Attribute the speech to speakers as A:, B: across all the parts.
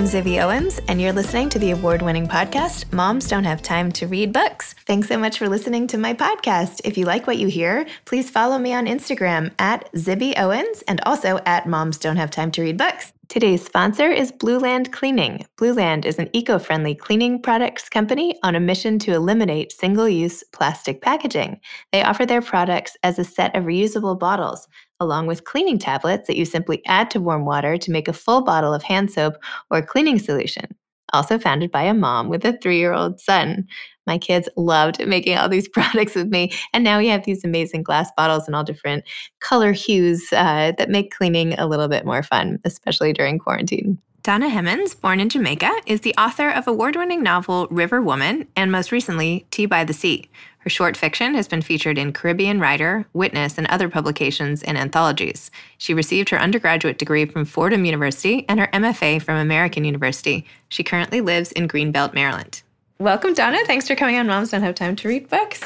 A: I'm Zibby Owens, and you're listening to the award winning podcast, Moms Don't Have Time to Read Books. Thanks so much for listening to my podcast. If you like what you hear, please follow me on Instagram at Zibby Owens and also at Moms Don't Have Time to Read Books. Today's sponsor is Blueland Cleaning. Blueland is an eco friendly cleaning products company on a mission to eliminate single use plastic packaging. They offer their products as a set of reusable bottles, along with cleaning tablets that you simply add to warm water to make a full bottle of hand soap or cleaning solution. Also founded by a mom with a three year old son. My kids loved making all these products with me. And now we have these amazing glass bottles in all different color hues uh, that make cleaning a little bit more fun, especially during quarantine. Donna Hemans, born in Jamaica, is the author of award winning novel River Woman and most recently, Tea by the Sea. Her short fiction has been featured in Caribbean Writer, Witness, and other publications and anthologies. She received her undergraduate degree from Fordham University and her MFA from American University. She currently lives in Greenbelt, Maryland. Welcome, Donna. Thanks for coming on Moms Don't Have Time to Read Books.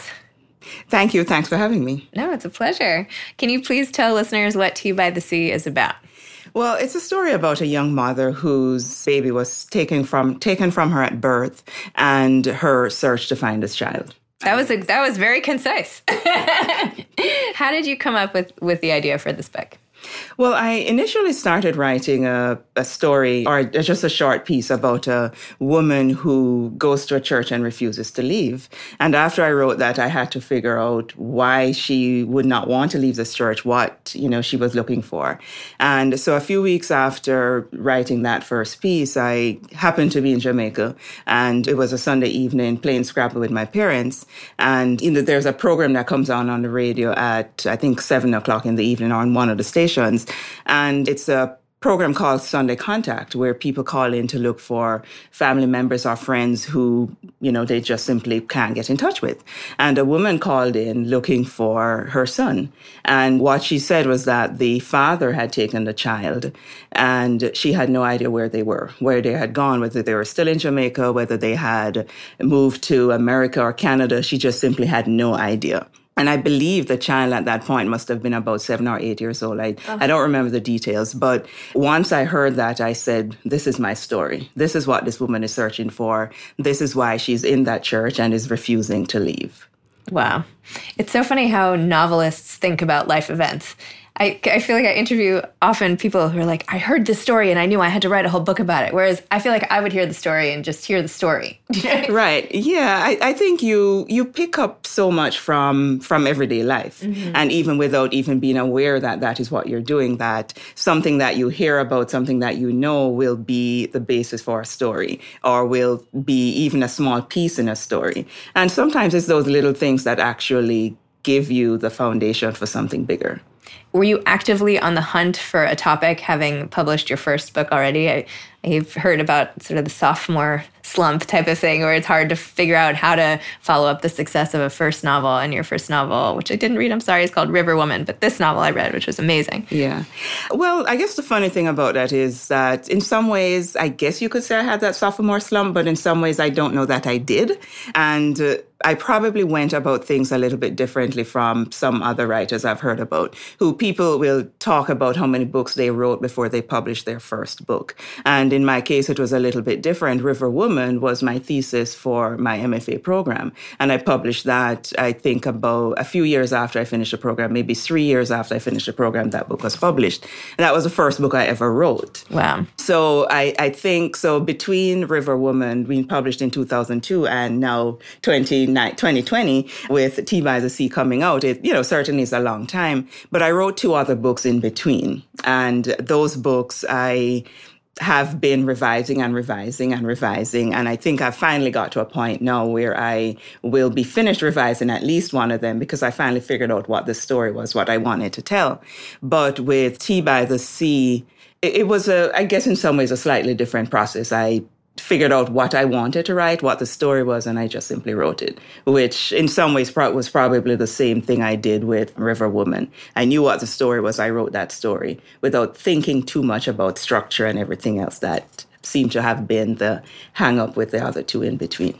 B: Thank you. Thanks for having me.
A: No, it's a pleasure. Can you please tell listeners what Tea by the Sea is about?
B: Well, it's a story about a young mother whose baby was taken from taken from her at birth and her search to find this child.
A: That was a, that was very concise. How did you come up with with the idea for this book?
B: Well, I initially started writing a, a story or just a short piece about a woman who goes to a church and refuses to leave. And after I wrote that, I had to figure out why she would not want to leave this church, what, you know, she was looking for. And so a few weeks after writing that first piece, I happened to be in Jamaica and it was a Sunday evening playing Scrabble with my parents. And you know, there's a program that comes on on the radio at, I think, seven o'clock in the evening on one of the stations and it's a program called Sunday Contact, where people call in to look for family members or friends who, you know, they just simply can't get in touch with. And a woman called in looking for her son. And what she said was that the father had taken the child and she had no idea where they were, where they had gone, whether they were still in Jamaica, whether they had moved to America or Canada. She just simply had no idea. And I believe the child at that point must have been about seven or eight years old. I, oh. I don't remember the details, but once I heard that, I said, This is my story. This is what this woman is searching for. This is why she's in that church and is refusing to leave.
A: Wow. It's so funny how novelists think about life events. I, I feel like I interview often people who are like, I heard this story and I knew I had to write a whole book about it. Whereas I feel like I would hear the story and just hear the story.
B: right. Yeah. I, I think you you pick up so much from from everyday life. Mm-hmm. And even without even being aware that that is what you're doing, that something that you hear about, something that you know will be the basis for a story or will be even a small piece in a story. And sometimes it's those little things that actually give you the foundation for something bigger.
A: Were you actively on the hunt for a topic, having published your first book already? I, I've heard about sort of the sophomore slump type of thing where it's hard to figure out how to follow up the success of a first novel and your first novel which i didn't read i'm sorry is called river woman but this novel i read which was amazing
B: yeah well i guess the funny thing about that is that in some ways i guess you could say i had that sophomore slump but in some ways i don't know that i did and uh, I probably went about things a little bit differently from some other writers I've heard about, who people will talk about how many books they wrote before they published their first book. And in my case, it was a little bit different. River Woman was my thesis for my MFA program. And I published that, I think, about a few years after I finished the program, maybe three years after I finished the program, that book was published. And that was the first book I ever wrote.
A: Wow.
B: So I, I think, so between River Woman being published in 2002 and now 2020 with Tea by the Sea coming out, it, you know, certainly is a long time. But I wrote two other books in between. And those books I have been revising and revising and revising. And I think I've finally got to a point now where I will be finished revising at least one of them because I finally figured out what the story was, what I wanted to tell. But with Tea by the Sea, it, was a, I guess in some ways, a slightly different process. I figured out what I wanted to write, what the story was, and I just simply wrote it, which in some ways was probably the same thing I did with River Woman. I knew what the story was, I wrote that story without thinking too much about structure and everything else that seemed to have been the hang up with the other two in between.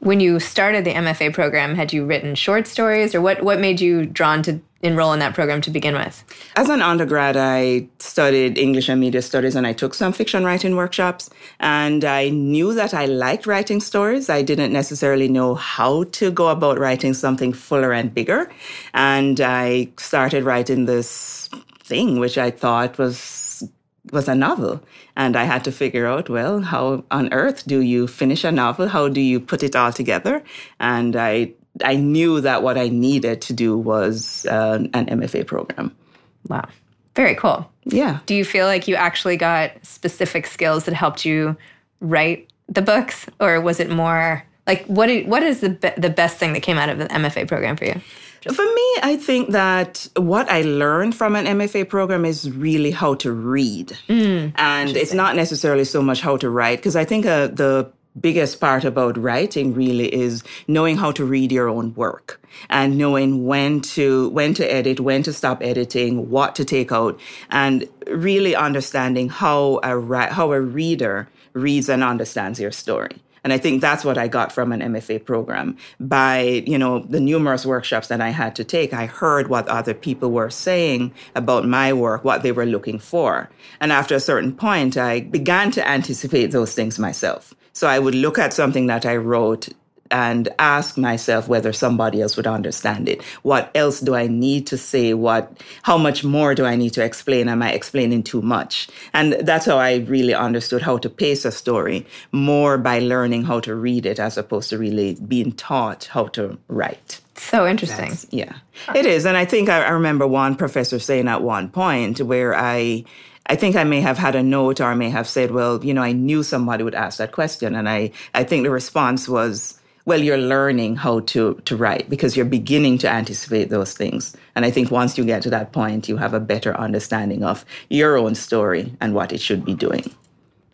A: When you started the MFA program, had you written short stories or what, what made you drawn to enroll in that program to begin with?
B: As an undergrad, I studied English and media studies and I took some fiction writing workshops. And I knew that I liked writing stories. I didn't necessarily know how to go about writing something fuller and bigger. And I started writing this thing, which I thought was was a novel. And I had to figure out, well, how on earth do you finish a novel? How do you put it all together? And I I knew that what I needed to do was uh, an MFA program.
A: Wow. Very cool.
B: Yeah.
A: Do you feel like you actually got specific skills that helped you write the books or was it more like what what is the be- the best thing that came out of the MFA program for you?
B: For me, I think that what I learned from an MFA program is really how to read. Mm, and it's not necessarily so much how to write, because I think uh, the biggest part about writing really is knowing how to read your own work and knowing when to when to edit when to stop editing what to take out and really understanding how a how a reader reads and understands your story and I think that's what I got from an MFA program. By, you know, the numerous workshops that I had to take, I heard what other people were saying about my work, what they were looking for. And after a certain point, I began to anticipate those things myself. So I would look at something that I wrote and ask myself whether somebody else would understand it. What else do I need to say? What, how much more do I need to explain? Am I explaining too much? And that's how I really understood how to pace a story more by learning how to read it as opposed to really being taught how to write.
A: So interesting.
B: That's, yeah, it is. And I think I, I remember one professor saying at one point where I, I think I may have had a note or I may have said, well, you know, I knew somebody would ask that question. And I, I think the response was, well, you're learning how to, to write because you're beginning to anticipate those things. And I think once you get to that point, you have a better understanding of your own story and what it should be doing.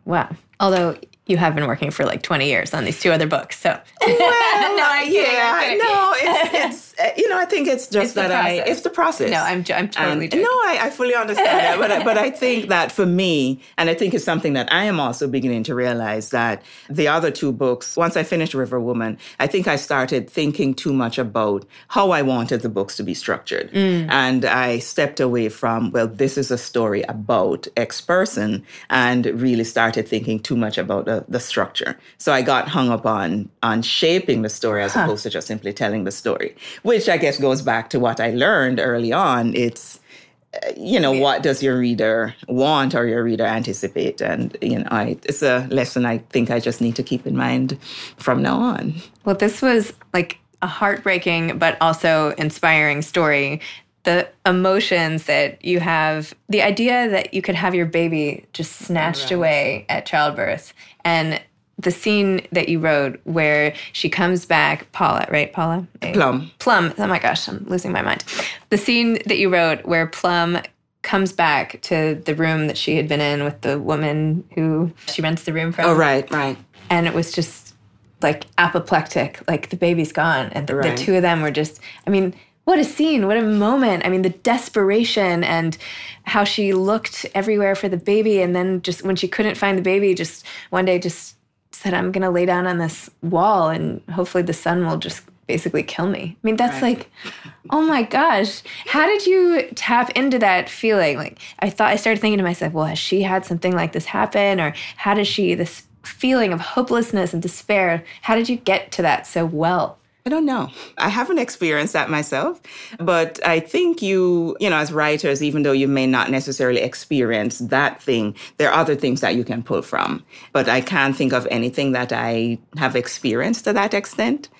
A: Wow. Although you have been working for like 20 years on these two other books. So,
B: well, no, I yeah, no, it's, it's, uh, you know, I think it's just it's that I, it's the process.
A: No, I'm, I'm totally
B: and, No, I, I, fully understand that. But, I, but I think that for me, and I think it's something that I am also beginning to realize that the other two books, once I finished River Woman, I think I started thinking too much about how I wanted the books to be structured. Mm. And I stepped away from, well, this is a story about X person and really started thinking too much about the the, structure. So I got hung up on on shaping the story as huh. opposed to just simply telling the story, which I guess goes back to what I learned early on. It's uh, you know what does your reader want or your reader anticipate and you know I, it's a lesson i think i just need to keep in mind from now on
A: well this was like a heartbreaking but also inspiring story the emotions that you have, the idea that you could have your baby just snatched right. away at childbirth, and the scene that you wrote where she comes back, Paula, right? Paula?
B: Plum.
A: Plum. Oh my gosh, I'm losing my mind. The scene that you wrote where Plum comes back to the room that she had been in with the woman who she rents the room from.
B: Oh, right, right.
A: And it was just like apoplectic, like the baby's gone. And the, right. the two of them were just, I mean, what a scene, what a moment. I mean, the desperation and how she looked everywhere for the baby. And then just when she couldn't find the baby, just one day just said, I'm going to lay down on this wall and hopefully the sun will just basically kill me. I mean, that's right. like, oh my gosh. How did you tap into that feeling? Like, I thought, I started thinking to myself, well, has she had something like this happen? Or how does she, this feeling of hopelessness and despair, how did you get to that so well?
B: I don't know. I haven't experienced that myself, but I think you, you know, as writers, even though you may not necessarily experience that thing, there are other things that you can pull from. But I can't think of anything that I have experienced to that extent.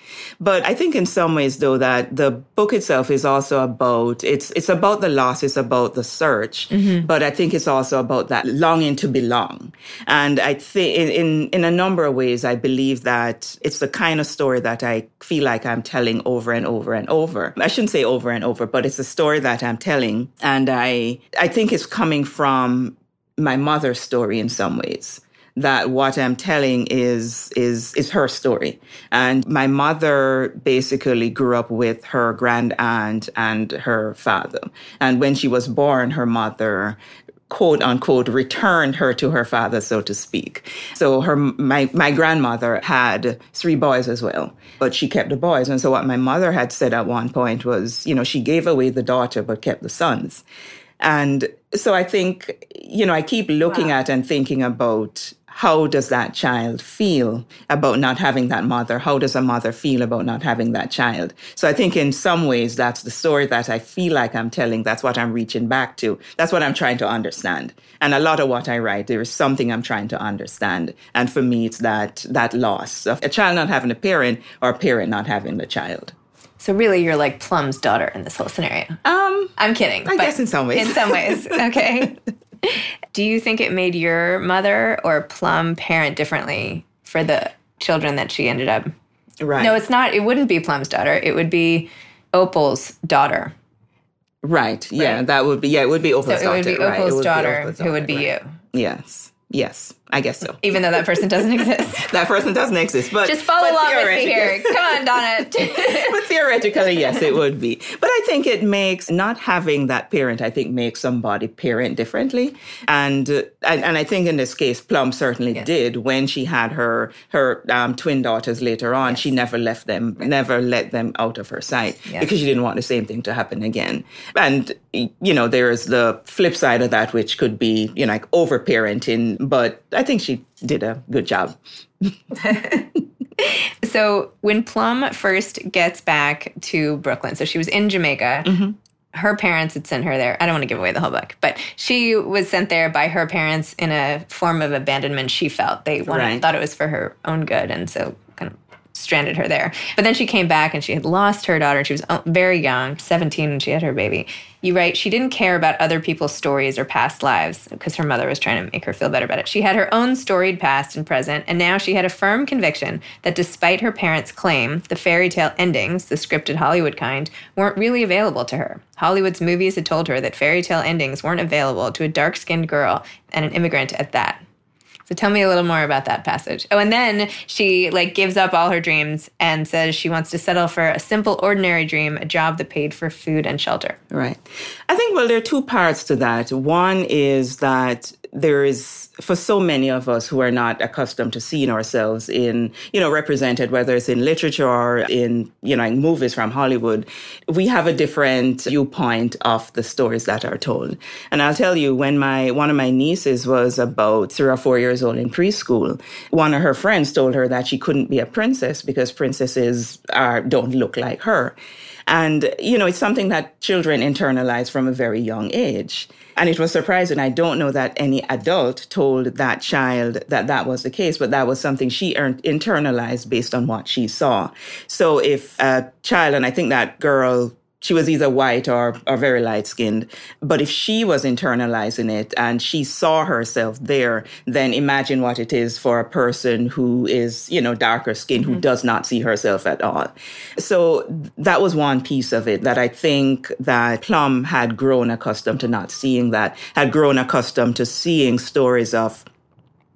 B: But I think in some ways, though, that the book itself is also about it's it's about the loss, it's about the search, mm-hmm. but I think it's also about that longing to belong. And I think in in a number of ways, I believe that it's the kind of story that I feel like I'm telling over and over and over. I shouldn't say over and over, but it's a story that I'm telling. And I, I think it's coming from my mother's story in some ways that what I'm telling is is is her story. And my mother basically grew up with her grand aunt and her father. And when she was born, her mother quote unquote returned her to her father, so to speak. So her my my grandmother had three boys as well, but she kept the boys. And so what my mother had said at one point was, you know, she gave away the daughter but kept the sons. And so I think, you know, I keep looking wow. at and thinking about how does that child feel about not having that mother? How does a mother feel about not having that child? So I think in some ways that's the story that I feel like I'm telling. That's what I'm reaching back to. That's what I'm trying to understand. And a lot of what I write, there is something I'm trying to understand. And for me, it's that, that loss of a child not having a parent or a parent not having the child.
A: So really, you're like Plum's daughter in this whole scenario. Um, I'm kidding.
B: I guess in some ways.
A: In some ways, okay. Do you think it made your mother or Plum parent differently for the children that she ended up?
B: Right.
A: No, it's not. It wouldn't be Plum's daughter. It would be Opal's daughter.
B: Right. Yeah, right. that would be. Yeah, it would be Opal's
A: so
B: daughter.
A: It would be Opal's right. daughter, be Opal's who would be right.
B: you. Yes. Yes. I guess so.
A: Even though that person doesn't exist.
B: that person doesn't exist. But
A: just follow
B: but
A: along with me here. Come on, Donna.
B: but theoretically, yes, it would be. But I think it makes not having that parent. I think makes somebody parent differently, and uh, and, and I think in this case, Plum certainly yes. did when she had her her um, twin daughters later on. Yes. She never left them, right. never let them out of her sight yes. because she didn't want the same thing to happen again. And you know, there's the flip side of that, which could be you know like over parenting, but I think she did a good job.
A: so when Plum first gets back to Brooklyn, so she was in Jamaica. Mm-hmm. Her parents had sent her there. I don't want to give away the whole book, but she was sent there by her parents in a form of abandonment. She felt they wanted, right. thought it was for her own good, and so stranded her there. But then she came back and she had lost her daughter. She was uh, very young, 17 when she had her baby. You write, she didn't care about other people's stories or past lives because her mother was trying to make her feel better about it. She had her own storied past and present, and now she had a firm conviction that despite her parents' claim, the fairy tale endings, the scripted Hollywood kind, weren't really available to her. Hollywood's movies had told her that fairy tale endings weren't available to a dark skinned girl and an immigrant at that. So tell me a little more about that passage. Oh, and then she like gives up all her dreams and says she wants to settle for a simple, ordinary dream, a job that paid for food and shelter.
B: Right. I think well, there are two parts to that. One is that there is for so many of us who are not accustomed to seeing ourselves in, you know, represented, whether it's in literature or in, you know, in movies from Hollywood, we have a different viewpoint of the stories that are told. And I'll tell you, when my one of my nieces was about three or four years old in preschool, one of her friends told her that she couldn't be a princess because princesses are don't look like her. And, you know, it's something that children internalize from a very young age. And it was surprising. I don't know that any adult told that child that that was the case, but that was something she earned, internalized based on what she saw. So if a child, and I think that girl she was either white or, or very light skinned. But if she was internalizing it and she saw herself there, then imagine what it is for a person who is, you know, darker skinned, mm-hmm. who does not see herself at all. So that was one piece of it that I think that Plum had grown accustomed to not seeing that, had grown accustomed to seeing stories of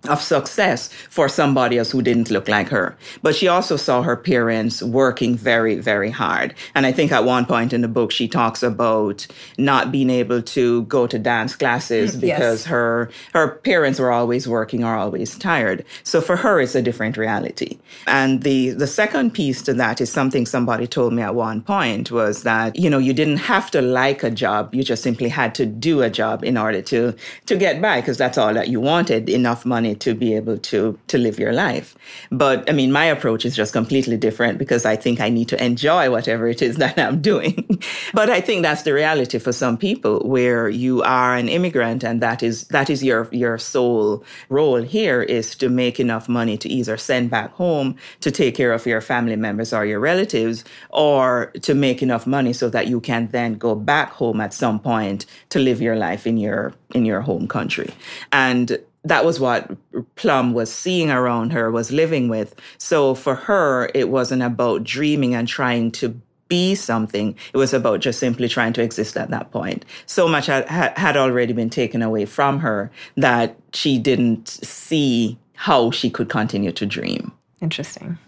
B: of success for somebody else who didn't look like her. But she also saw her parents working very, very hard. And I think at one point in the book, she talks about not being able to go to dance classes because yes. her, her parents were always working or always tired. So for her, it's a different reality. And the, the second piece to that is something somebody told me at one point was that, you know, you didn't have to like a job. You just simply had to do a job in order to, to get by because that's all that you wanted, enough money to be able to to live your life. But I mean, my approach is just completely different because I think I need to enjoy whatever it is that I'm doing. but I think that's the reality for some people where you are an immigrant and that is that is your your sole role here is to make enough money to either send back home to take care of your family members or your relatives or to make enough money so that you can then go back home at some point to live your life in your in your home country. And that was what Plum was seeing around her, was living with. So for her, it wasn't about dreaming and trying to be something. It was about just simply trying to exist at that point. So much had, had already been taken away from her that she didn't see how she could continue to dream.
A: Interesting.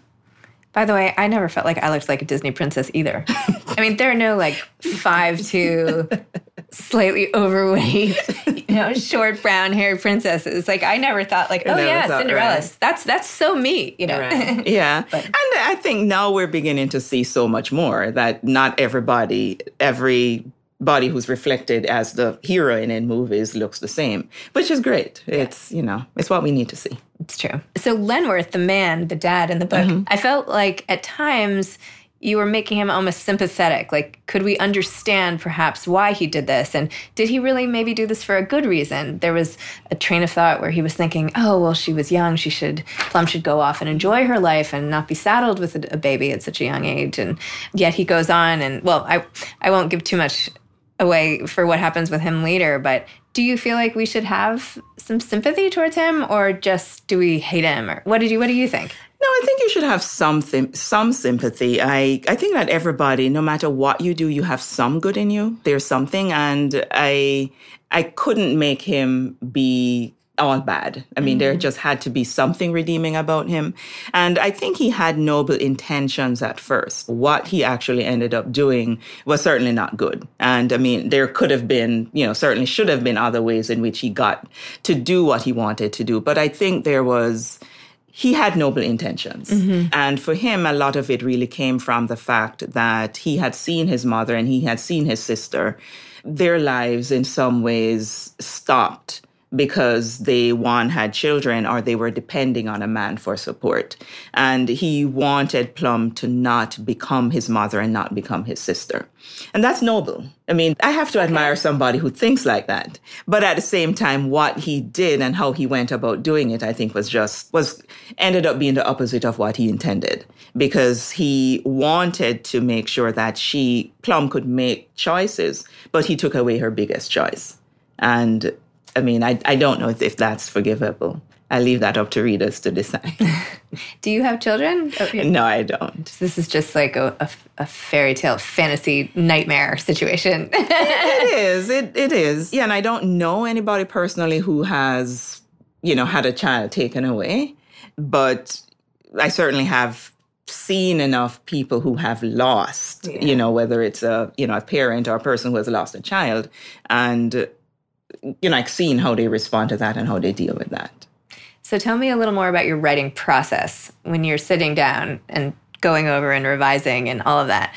A: By the way, I never felt like I looked like a Disney princess either. I mean, there are no like five to slightly overweight you know, short brown haired princesses. Like I never thought like, oh
B: never
A: yeah, Cinderella.
B: right.
A: That's that's so me, you know.
B: Right. Yeah.
A: But-
B: and I think now we're beginning to see so much more that not everybody, everybody who's reflected as the heroine in movies looks the same, which is great. It's, you know, it's what we need to see.
A: It's true. So Lenworth, the man, the dad in the book,
B: Mm-hmm.
A: I felt like at times you were making him almost sympathetic. Like, could we understand perhaps why he did this? And did he really maybe do this for a good reason? There was a train of thought where he was thinking, oh, well, she was young. She should, Plum should go off and enjoy her life and not be saddled with a, a baby at such a young age. And yet he goes on and, well, I, I won't give too much away for what happens with him later, but do you feel like we should have some sympathy towards him or just do we hate him or what did you what do you think?
B: No, I think you should have something, some sympathy. I, I think that everybody, no matter what you do, you have some good in you. There's something, and I, I couldn't make him be all bad. I mean, there mm-hmm. just had to be something redeeming about him, and I think he had noble intentions at first. What he actually ended up doing was certainly not good, and I mean, there could have been, you know, certainly should have been other ways in which he got to do what he wanted to do. But I think there was he had noble intentions. Mm-hmm. And for him, a lot of it really came from the fact that he had seen his mother and he had seen his sister. Their lives, in some ways, stopped because they, one, had children or they were depending on a man for support. And he wanted Plum to not become his mother and not become his sister. And that's noble. I mean, I have to admire somebody who thinks like that. But at the same time, what he did and how he went about doing it, I think was just, was, ended up being the opposite of what he intended. Because he wanted to make sure that she, Plum, could make choices, but he took away her biggest choice. And I mean, I, I don't know if that's forgivable. I leave that up to readers to decide.
A: Do you have children? Oh, yeah.
B: no, I don't.
A: This is just like a, a, a fairy tale fantasy nightmare situation.
B: it is. It it is. Yeah, and I don't know anybody personally who has, you know, had a child taken away, but I certainly have seen enough people who have lost,
A: Yeah.
B: you know, whether it's a, you know, a parent or a person who has lost a child and you know, like seeing how they respond to that and how they deal with that.
A: so tell me a little more about your writing process when you're sitting down and going over and revising and all of that.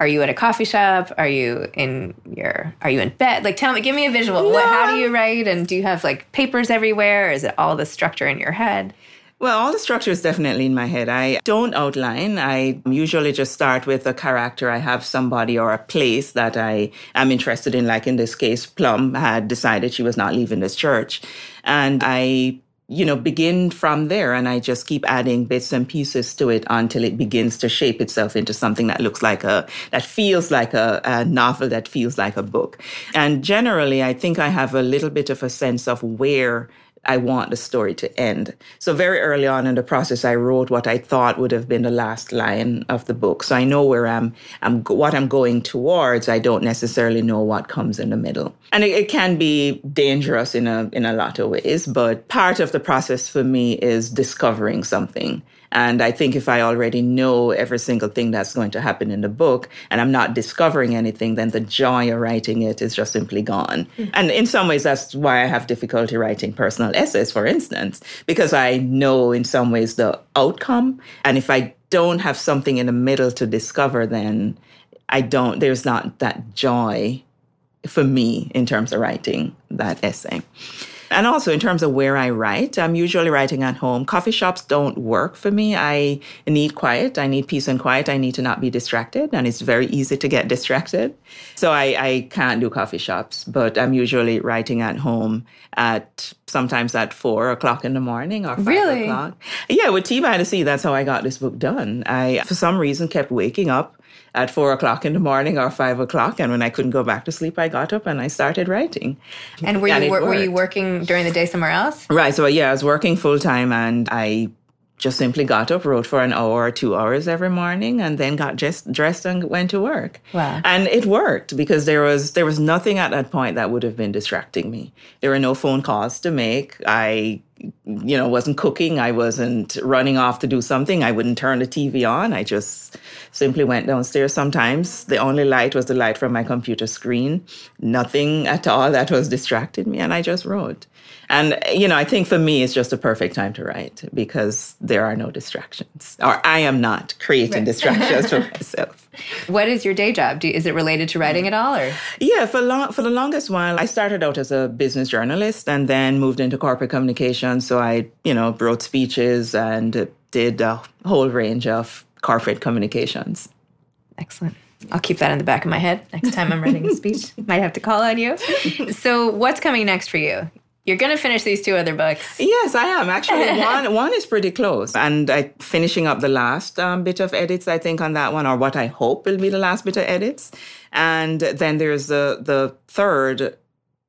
A: Are you at a coffee shop? Are you in your are you in bed? Like tell me give me a visual. What how do you write and do you have like papers everywhere? Is it all the structure in your head?
B: Well, all the structure is definitely in my head. I don't outline. I usually just start with a character. I have somebody or a place that I am interested in. Like in this case, Plum had decided she was not leaving this church. And I, you know, begin from there and I just keep adding bits and pieces to it until it begins to shape itself into something that looks like a, that feels like a, a novel, that feels like a book. And generally, I think I have a little bit of a sense of where I want the story to end. So very early on in the process, I wrote what I thought would have been the last line of the book. So I know where I'm, I'm what I'm going towards. I don't necessarily know what comes in the middle, and it, it can be dangerous in a in a lot of ways. But part of the process for me is discovering something. And I think if I already know every single thing that's going to happen in the book and I'm not discovering anything, then the joy of writing it is just simply gone. Mm-hmm. And in some ways, that's why I have difficulty writing personal essays, for instance, because I know in some ways the outcome. And if I don't have something in the middle to discover, then I don't, there's not that joy for me in terms of writing that essay. And also in terms of where I write, I'm usually writing at home. Coffee shops don't work for me. I need quiet. I need peace and quiet. I need to not be distracted. And it's very easy to get distracted. So I, I can't do coffee shops, but I'm usually writing at home at sometimes at four o'clock in the morning or five
A: Really?
B: o'clock. Yeah, with Tea by the Sea, that's how I got this book done. I, for some reason, kept waking up at four o'clock in the morning or five o'clock. And when I couldn't go back to sleep, I got up and I started writing.
A: And were you wor- were you working during the day somewhere else?
B: Right. So yeah, I was working full time and I just simply got up, wrote for an hour or two hours every morning, and then got just dressed and went to work.
A: Wow.
B: And it worked because there was there was nothing at that point that would have been distracting me. There were no phone calls to make. I you know, wasn't cooking. I wasn't running off to do something. I wouldn't turn the TV on. I just simply went downstairs sometimes. The only light was the light from my computer screen. Nothing at all that was distracted me. And I just wrote. And, you know, I think for me, it's just a perfect time to write because there are no distractions, or I am not creating right. distractions for myself.
A: What is your day job? Do, is it related to writing at all? Or?
B: Yeah, for, long, for the longest while, I started out as a business journalist and then moved into corporate communications. So I, you know, wrote speeches and did a whole range of corporate communications.
A: Excellent. I'll keep that in the back of my head next time I'm writing a speech. Might have to call on you. So, what's coming next for you? You're going to finish these two other books.
B: Yes, I am. Actually, one one is pretty close, and I finishing up the last um, bit of edits. I think on that one, or what I hope will be the last bit of edits, and then there's the the third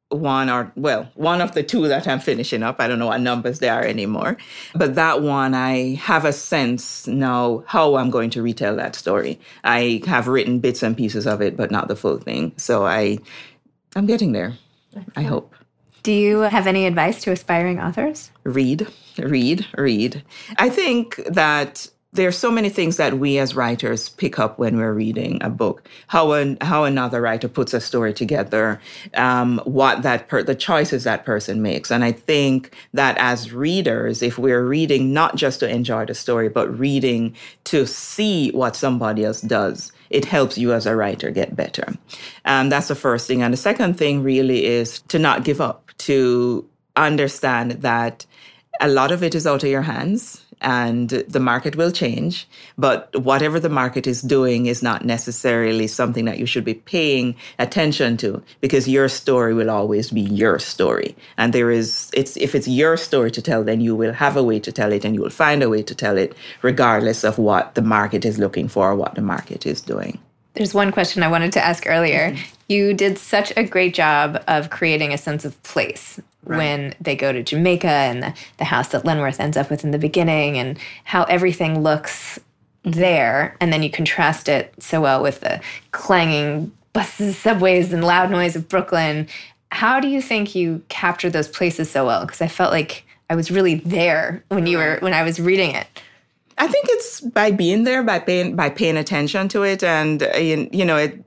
B: one or well one of the two that i'm finishing up. I don't know what numbers they are anymore. But that one i have a sense now how i'm going to retell that story. I have written bits and pieces of it but not the full thing. So i i'm getting there i hope.
A: Do you have any advice to aspiring authors?
B: Read, read, read. I think that there's so many things that we as writers pick up when we're reading a book. How an, how another writer puts a story together, um, what that per, the choices that person makes, and I think that as readers, if we're reading not just to enjoy the story, but reading to see what somebody else does, it helps you as a writer get better. And that's the first thing. And the second thing really is to not give up, to understand that a lot of it is out of your hands and the market will change. But whatever the market is doing is not necessarily something that you should be paying attention to because your story will always be your story. And there is, it's, if it's your story to tell, then you will have a way to tell it and you will find a way to tell it regardless of what the market is looking for or what the market is doing.
A: There's one question I wanted to ask earlier. Mm-hmm. You did such a great job of creating a sense of place right. when they go to Jamaica and the, the house that Lenworth ends up with in the beginning and how everything looks there. And then you contrast it so well with the clanging buses, subways, and loud noise of Brooklyn. How do you think you captured those places so well? Because I felt like I was really there when you were when I was reading it.
B: I think it's by being there, by paying by paying attention to it, and uh, you know, it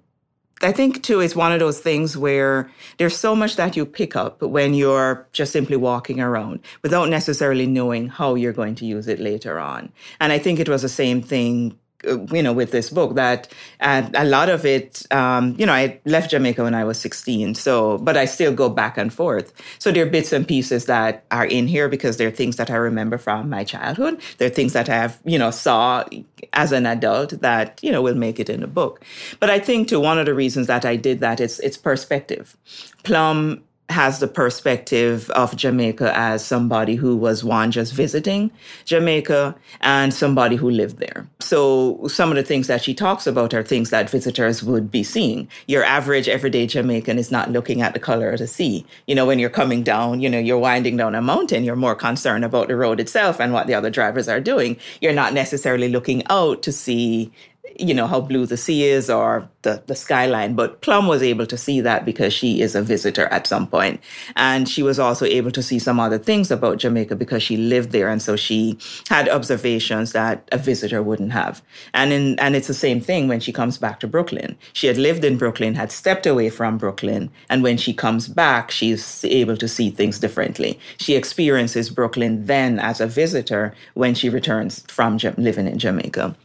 B: I think too, it's one of those things where there's so much that you pick up when you're just simply walking around without necessarily knowing how you're going to use it later on. And I think it was the same thing you know, with this book that a lot of it, um, you know, I left Jamaica when I was 16. So, but I still go back and forth. So there are bits and pieces that are in here because they're things that I remember from my childhood. There are things that I have, you know, saw as an adult that, you know, will make it in the book. But I think too, one of the reasons that I did that is it's perspective. Plum has the perspective of Jamaica as somebody who was one just visiting Jamaica and somebody who lived there. So some of the things that she talks about are things that visitors would be seeing. Your average everyday Jamaican is not looking at the color of the sea. You know, when you're coming down, you know, you're winding down a mountain, you're more concerned about the road itself and what the other drivers are doing. You're not necessarily looking out to see you know, how blue the sea is or the, the skyline. But Plum was able to see that because she is a visitor at some point. And she was also able to see some other things about Jamaica because she lived there. And so she had observations that a visitor wouldn't have. And in, and it's the same thing when she comes back to Brooklyn. She had lived in Brooklyn, had stepped away from Brooklyn. And when she comes back, she's able to see things differently. She experiences Brooklyn then as a visitor when she returns from living in Jamaica.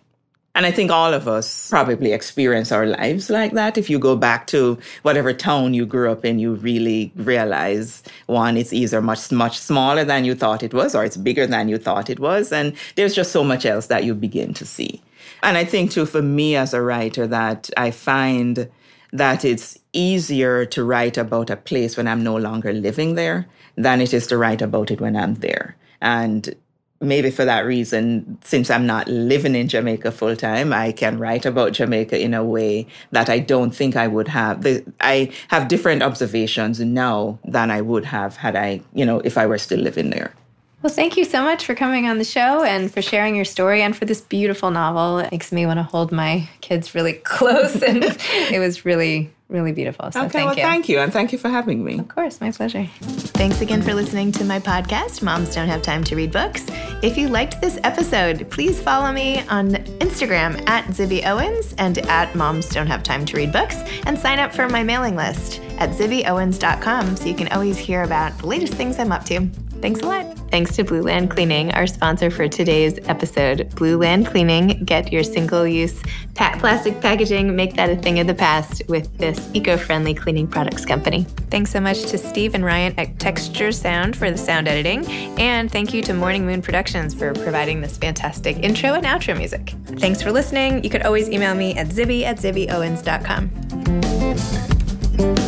B: And I think all of us probably experience our lives like that. If you go back to whatever town you grew up in, you really realize one, it's either much, much smaller than you thought it was, or it's bigger than you thought it was. And there's just so much else that you begin to see. And I think too, for me as a writer, that I find that it's easier to write about a place when I'm no longer living there than it is to write about it when I'm there. And maybe for that reason, since I'm not living in Jamaica full time, I can write about Jamaica in a way that I don't think I would have. I have different observations now than I would have had I, you know, if I were still living there.
A: Well, thank you so much for coming on the show and for sharing your story and for this beautiful novel. It makes me want to hold my kids really close. And it was really really beautiful. So
B: okay,
A: thank
B: well,
A: you.
B: thank you. And thank you for having me.
A: Of course, my pleasure. Thanks again for listening to my podcast, Moms Don't Have Time to Read Books. If you liked this episode, please follow me on Instagram at Zibby Owens and at Moms Don't Have Time to Read Books and sign up for my mailing list at zibbyowens.com so you can always hear about the latest things I'm up to. Thanks a lot. Thanks to Blueland Cleaning, our sponsor for today's episode. Blueland Cleaning, get your single use plastic packaging, make that a thing of the past with this eco friendly cleaning products company. Thanks so much to Steve and Ryan at Texture Sound for the sound editing. And thank you to Morning Moon Productions for providing this fantastic intro and outro music. Thanks for listening. You could always email me at zibby at zibbyowens.com.